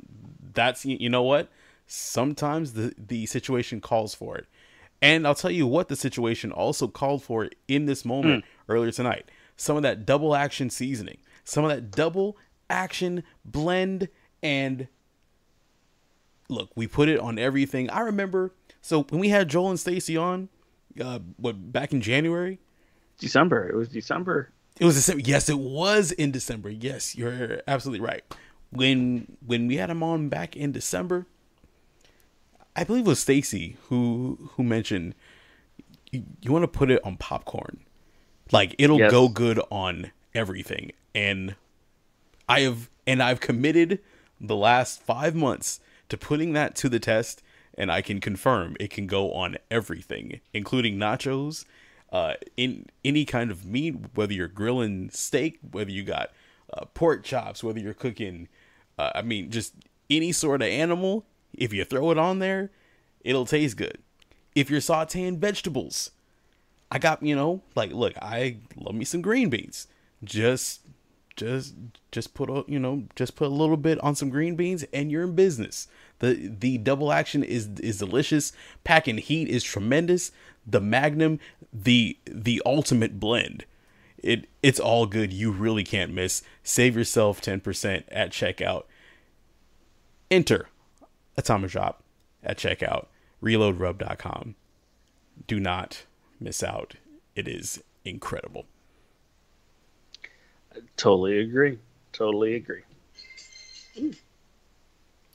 that's you know what? Sometimes the the situation calls for it. And I'll tell you what the situation also called for in this moment mm. earlier tonight. Some of that double action seasoning, some of that double action blend and look, we put it on everything. I remember so when we had Joel and Stacy on uh what back in January,
December. It was December.
it was December. Yes, it was in December. Yes, you're absolutely right. When when we had him on back in December, I believe it was Stacy who who mentioned you, you want to put it on popcorn. Like it'll
Yes.
go good on everything. And I have and I've committed the last 5 months to putting that to the test and I can confirm it can go on everything, including nachos, uh, in any kind of meat, whether you're grilling steak, whether you got uh, pork chops, whether you're cooking, uh, I mean, just any sort of animal. If you throw it on there, it'll taste good. If you're sauteing vegetables, I got you know, like, look, I love me some green beans. Just, just, just put a, you know, just put a little bit on some green beans, and you're in business. The The double action is is delicious. Packing heat is tremendous. The Magnum, the the ultimate blend. It it's all good. You really can't miss. Save yourself ten percent at checkout. Enter Atomic Drop at checkout. ReloadRub.com. Do not miss out. It is incredible.
I Totally agree. Totally agree. Mm.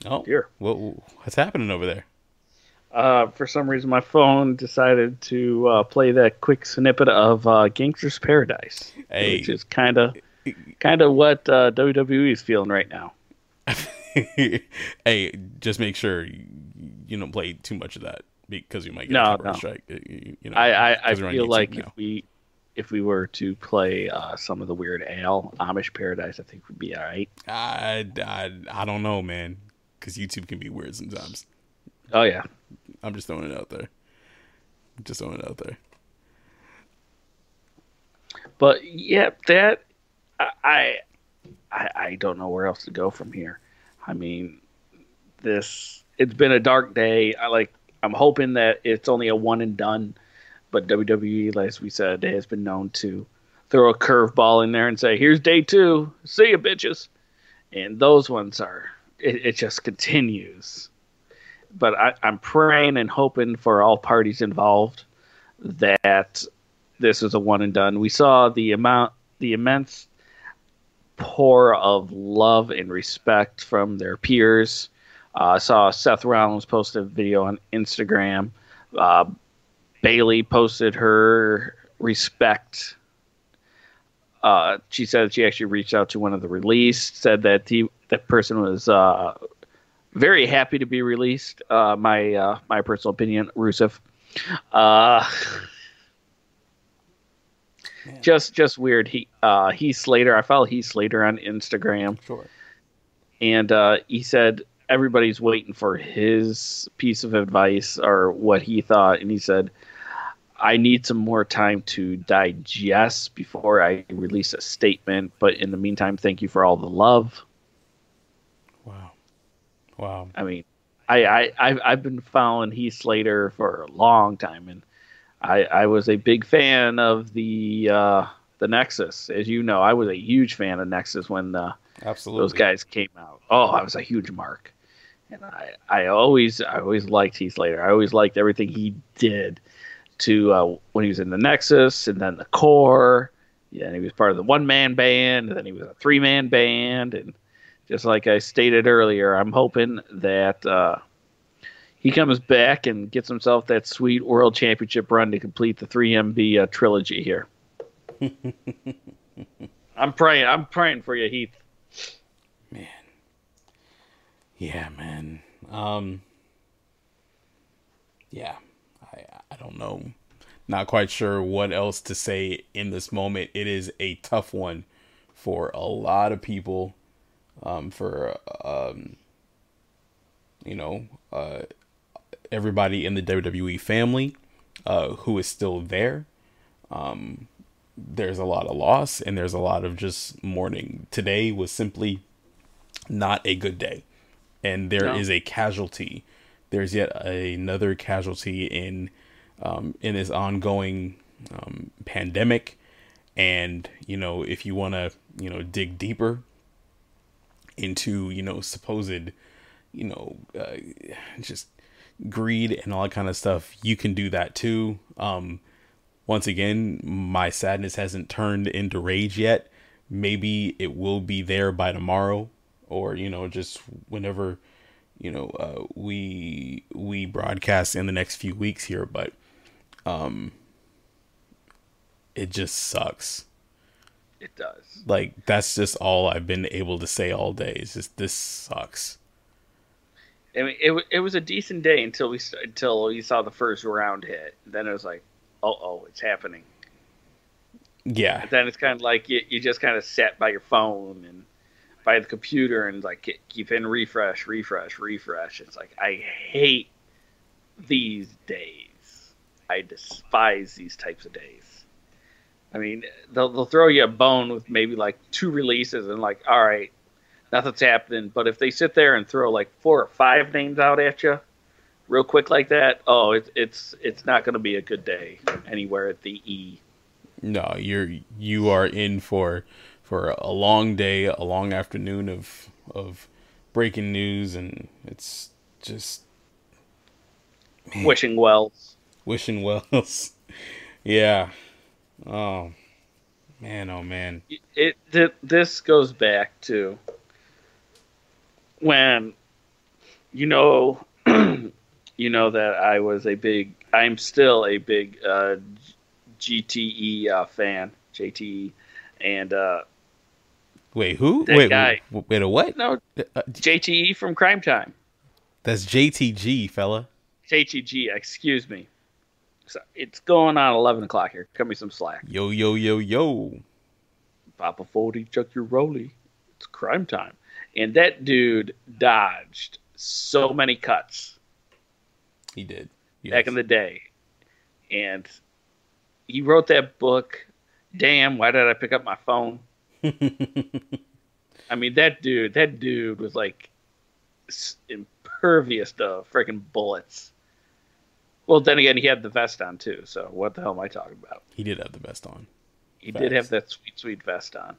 Oh,
Dear.
what, what's happening over there?
Uh, for some reason, my phone decided to uh, play that quick snippet of uh, Gangster's Paradise,
Hey.
which is kind of kind of what uh, WWE is feeling right now. [LAUGHS]
hey, just make sure you, you don't play too much of that because you might get
No,
a
no.
strike. You, you know,
I I, I feel like
now.
if we if we were to play uh, some of the Weird Al Amish Paradise, I think would be all right.
I, I, I don't know, man, because YouTube can be weird sometimes.
Oh yeah,
I'm just throwing it out there. Just throwing it out there.
but yeah, that I, I I I don't know where else to go from here. I mean, this it's been a dark day. I like I'm hoping that it's only a one and done, but WWE, as we said, has been known to throw a curveball in there and say, "Here's day two. See you, bitches." And those ones are it, it just continues. But I, I'm praying and hoping for all parties involved that this is a one and done. We saw the amount, the immense pour of love and respect from their peers. Uh, I saw Seth Rollins post a video on Instagram. Uh, Bayley posted her respect. Uh, she said she actually reached out to one of the released, said that the that person was uh, very happy to be released. Uh, my uh, my personal opinion, Rusev. Uh, just just weird. He uh Heath Slater. I follow Heath Slater on Instagram,
Sure.
and uh, he said everybody's waiting for his piece of advice or what he thought, and he said, "I need some more time to digest before I release a statement. But in the meantime, thank you for all the love."
Wow.
I mean, I, I I've, I've been following Heath Slater for a long time, and I I was a big fan of the uh, the Nexus. As you know, I was a huge fan of Nexus when uh,
Absolutely.
those guys came out. Oh, I was a huge mark, and I I always I always liked Heath Slater. I always liked everything he did to uh, when he was in the Nexus and then the Corre. Yeah, and he was part of the one man band, and then he was a three man band, and just like I stated earlier, I'm hoping that uh, he comes back and gets himself that sweet World Championship run to complete the 3MB uh, trilogy here. [LAUGHS] I'm praying. I'm praying for you, Heath. Man.
Yeah, man. Um Yeah. I I don't know. Not quite sure what else to say in this moment. It is a tough one for a lot of people um for um you know, uh everybody in the WWE family uh who is still there. Um there's a lot of loss and there's a lot of just mourning. Today was simply not a good day and there is
No.
a casualty. There's yet another casualty in um, in this ongoing um, pandemic, and you know if you want to you know dig deeper into you know supposed you know uh, just greed and all that kind of stuff, you can do that too. Um, once again, my sadness hasn't turned into rage yet. Maybe it will be there by tomorrow, or you know, just whenever you know uh, we we broadcast in the next few weeks here. But um, it just sucks.
It does.
Like that's just all I've been able to say all day. Is just this sucks.
I mean, it it was a decent day until we until we saw the first round hit. Then it was like, oh oh, it's happening.
Yeah,
then it's kind of like you, you just kind of sat by your phone and by the computer and like keep in refresh, refresh, refresh. It's like I hate these days. I despise these types of days. I mean, they'll they'll throw you a bone with maybe like two releases and like, all right, nothing's happening. But if they sit there and throw like four or five names out at you, real quick like that, oh, it's it's it's not going to be a good day anywhere at the E.
no, you're you are in for for a long day, a long afternoon of of breaking news, and it's just
Wishing wells.
wishing wells. [LAUGHS] yeah. Oh man, oh man.
it th- this goes back to when you know [CLEARS THROAT] you know that I was a big I'm still a big uh, GTE uh, fan JTE and uh,
Wait, who? Wait,
guy.
wait, wait, a what?
no
Uh,
JTE from Crime Time
that's JTG, fella.
JTG excuse me it's going on 11 o'clock here cut me some slack
Yo, yo, yo, yo.
Papa 40 chuck your rolly it's Crime Time and that dude dodged so many cuts
He did.
back in the day. And he wrote that book. Damn, why did I pick up my phone? [LAUGHS] I mean, that dude, that dude was like impervious to freaking bullets. Well, then again, he had the vest on too. So what the hell am I talking about?
he did have the vest on.
He did have that sweet, sweet vest on.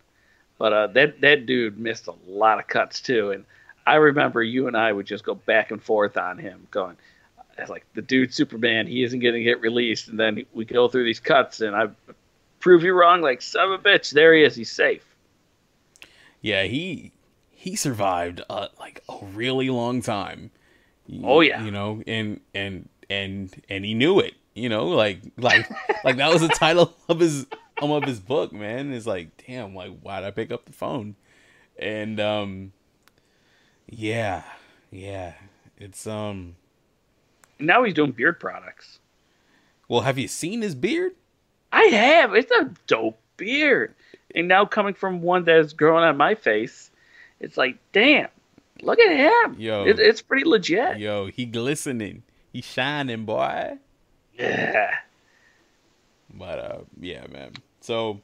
But uh, that that dude missed a lot of cuts too. And I remember you and I would just go back and forth on him, going, like the dude Superman, he isn't going to get released. And then we go through these cuts, and I prove you wrong, like son of a bitch. There he is. He's safe.
Yeah, he he survived uh, like a really long time. You-
Oh, yeah.
you know, and and and and he knew it. You know, like like like that was the title [LAUGHS] of his um, of his book. Man, it's like, damn, like why'd I pick up the phone? And um, yeah, yeah, it's um.
Now he's doing beard products.
Well, have you seen his beard?
I have. It's a dope beard. And now coming from one that is growing on my face, it's like, damn, look at him.
Yo.
It, it's pretty legit.
Yo, he glistening, he shining, boy.
Yeah.
But uh yeah, man. So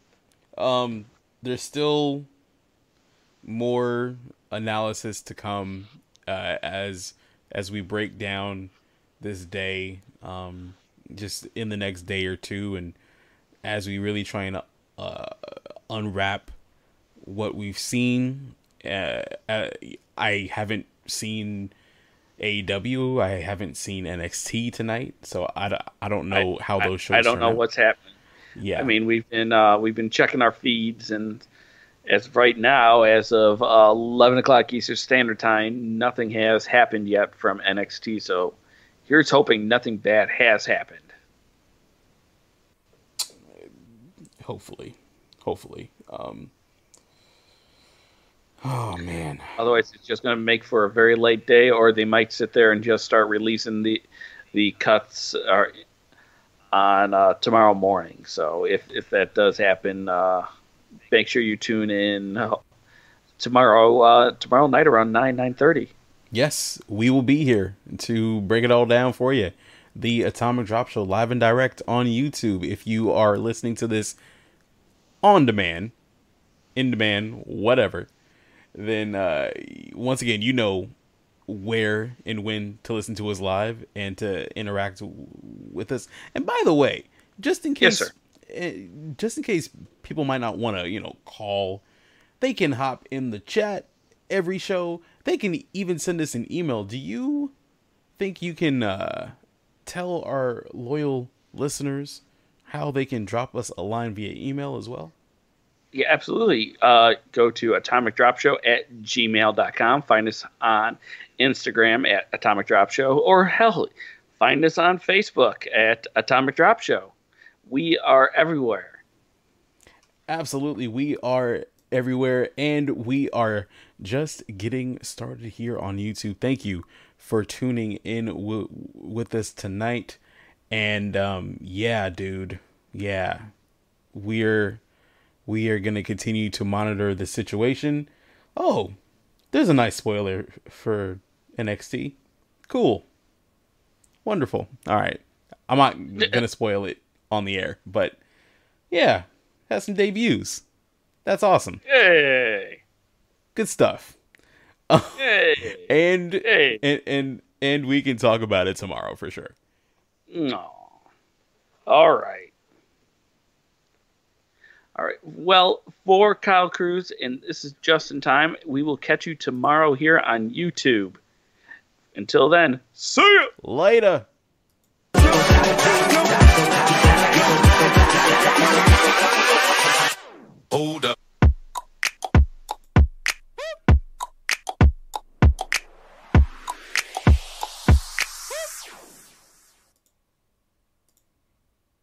um there's still more analysis to come uh as as we break down this day, um, just in the next day or two, and as we really try and uh, unwrap what we've seen. Uh, uh, I haven't seen AEW. I haven't seen NXT tonight, so I, I don't know how those shows.
I, I don't know
out.
what's happening.
Yeah,
I mean, we've been uh, we've been checking our feeds, and as of right now, as of uh, eleven o'clock Eastern Standard Time, nothing has happened yet from NXT. So here's hoping nothing bad has happened.
hopefully, hopefully. Um, oh man,
Otherwise, it's just going to make for a very late day, or they might sit there and just start releasing the the cuts are on uh, tomorrow morning. So if if that does happen, uh, make sure you tune in uh, tomorrow uh, tomorrow night around nine nine thirty.
yes, we will be here to break it all down for you. The Atomic Drop Show live and direct on YouTube. If you are listening to this on demand, in demand, whatever, then uh, once again, you know where and when to listen to us live and to interact w- with us. And by the way, just in
Yes,
case,
sir.
eh, just in case people might not want to, you know, call, they can hop in the chat every show. They can even send us an email. Do you think you can uh, tell our loyal listeners how they can drop us a line via email as well?
Yeah, absolutely. Uh, go to Atomic Drop Show at gmail.com. Find us on Instagram at Atomic Drop Show, or hell, find us on Facebook at Atomic Drop Show. We are everywhere.
Absolutely. We are everywhere and we are just getting started here on YouTube. Thank you for tuning in w- with us tonight. And um yeah, dude. Yeah. We're we are going to continue to monitor the situation. Oh, there's a nice spoiler for NXT. Cool. Wonderful. All right. I'm not going to spoil it on the air, but yeah, has some debuts. That's awesome.
Hey!
Good stuff. [LAUGHS]
Hey!
And
Hey.
and and and we can talk about it tomorrow for sure.
No. All right. All right. Well, for Kyle Cruz, and this is just in time, we will catch you tomorrow here on YouTube. Until then, see you
later. Hold up.